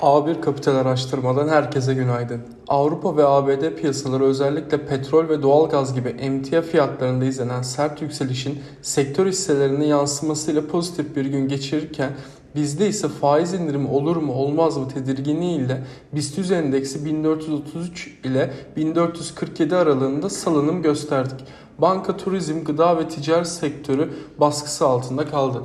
A1 Kapital Araştırma'dan herkese günaydın. Avrupa ve ABD piyasaları özellikle petrol ve doğalgaz gibi emtia fiyatlarında izlenen sert yükselişin sektör hisselerine yansımasıyla pozitif bir gün geçirirken bizde ise faiz indirimi olur mu olmaz mı tedirginliği ile BIST 100 endeksi 1433 ile 1447 aralığında salınım gösterdik. Banka, turizm, gıda ve ticaret sektörü baskısı altında kaldı.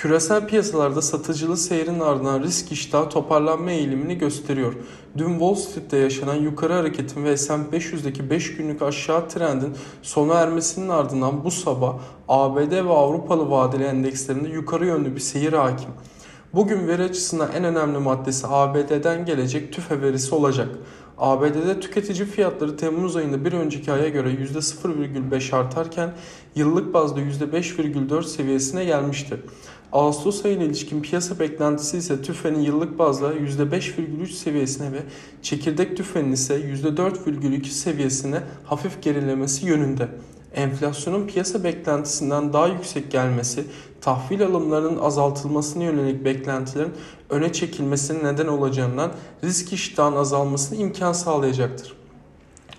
Küresel piyasalarda satıcılı seyrin ardından risk iştahı toparlanma eğilimini gösteriyor. Dün Wall Street'te yaşanan yukarı hareketin ve S&P 500'deki 5 günlük aşağı trendin sona ermesinin ardından bu sabah ABD ve Avrupalı vadeli endekslerinde yukarı yönlü bir seyir hakim. Bugün veri açısından en önemli maddesi ABD'den gelecek tüfe verisi olacak. ABD'de tüketici fiyatları Temmuz ayında bir önceki aya göre %0,5 artarken yıllık bazda %5,4 seviyesine gelmişti. Ağustos ayına ilişkin piyasa beklentisi ise tüfenin yıllık bazda %5,3 seviyesine ve çekirdek tüfenin ise %4,2 seviyesine hafif gerilemesi yönünde. Enflasyonun piyasa beklentisinden daha yüksek gelmesi, tahvil alımlarının azaltılmasına yönelik beklentilerin öne çekilmesine neden olacağından risk iştahın azalmasına imkan sağlayacaktır.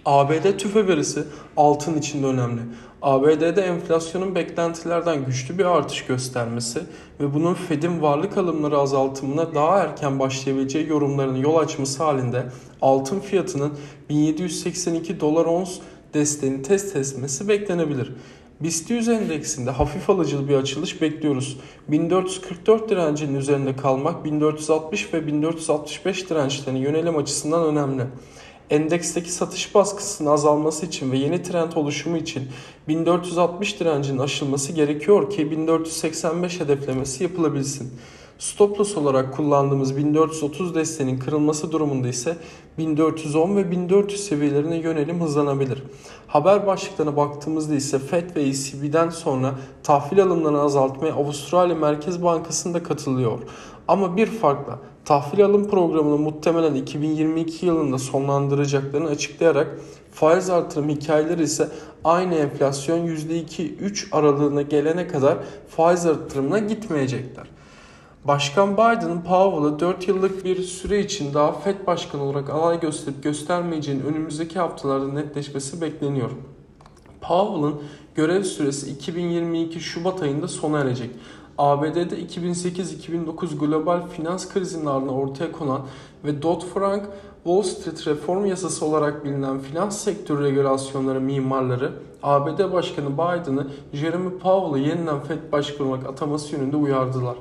ABD tüfe verisi altın için de önemli. ABD'de enflasyonun beklentilerden güçlü bir artış göstermesi ve bunun Fed'in varlık alımları azaltımına daha erken başlayabileceği yorumlarının yol açması halinde altın fiyatının 1782 dolar ons desteğini test etmesi beklenebilir. BIST 100 endeksinde hafif alıcılı bir açılış bekliyoruz. 1444 direncinin üzerinde kalmak 1460 ve 1465 dirençlerinin yönelim açısından önemli endeksteki satış baskısının azalması için ve yeni trend oluşumu için 1460 direncinin aşılması gerekiyor ki 1485 hedeflemesi yapılabilsin. Stop loss olarak kullandığımız 1430 desteğinin kırılması durumunda ise 1410 ve 1400 seviyelerine yönelim hızlanabilir. Haber başlıklarına baktığımızda ise FED ve ECB'den sonra tahvil alımlarını azaltmaya Avustralya Merkez Bankası'nda katılıyor. Ama bir farkla tahvil alım programını muhtemelen 2022 yılında sonlandıracaklarını açıklayarak faiz artırım hikayeleri ise aynı enflasyon %2-3 aralığına gelene kadar faiz artırımına gitmeyecekler. Başkan Biden Powell'ı 4 yıllık bir süre için daha FED başkanı olarak alay gösterip göstermeyeceğinin önümüzdeki haftalarda netleşmesi bekleniyor. Powell'ın görev süresi 2022 Şubat ayında sona erecek. ABD'de 2008-2009 global finans krizinin ardından ortaya konan ve Dodd-Frank Wall Street reform yasası olarak bilinen finans sektörü regülasyonları mimarları ABD Başkanı Biden'ı Jeremy Powell'ı yeniden Fed Başkanı olarak ataması yönünde uyardılar.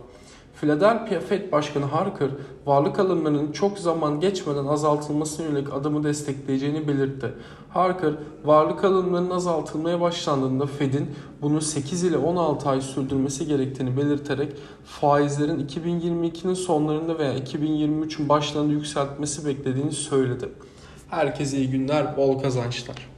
Philadelphia Fed Başkanı Harker, varlık alımlarının çok zaman geçmeden azaltılmasına yönelik adımı destekleyeceğini belirtti. Harker, varlık alımlarının azaltılmaya başlandığında Fed'in bunu 8 ile 16 ay sürdürmesi gerektiğini belirterek faizlerin 2022'nin sonlarında veya 2023'ün başlarında yükseltmesi beklediğini söyledi. Herkese iyi günler, bol kazançlar.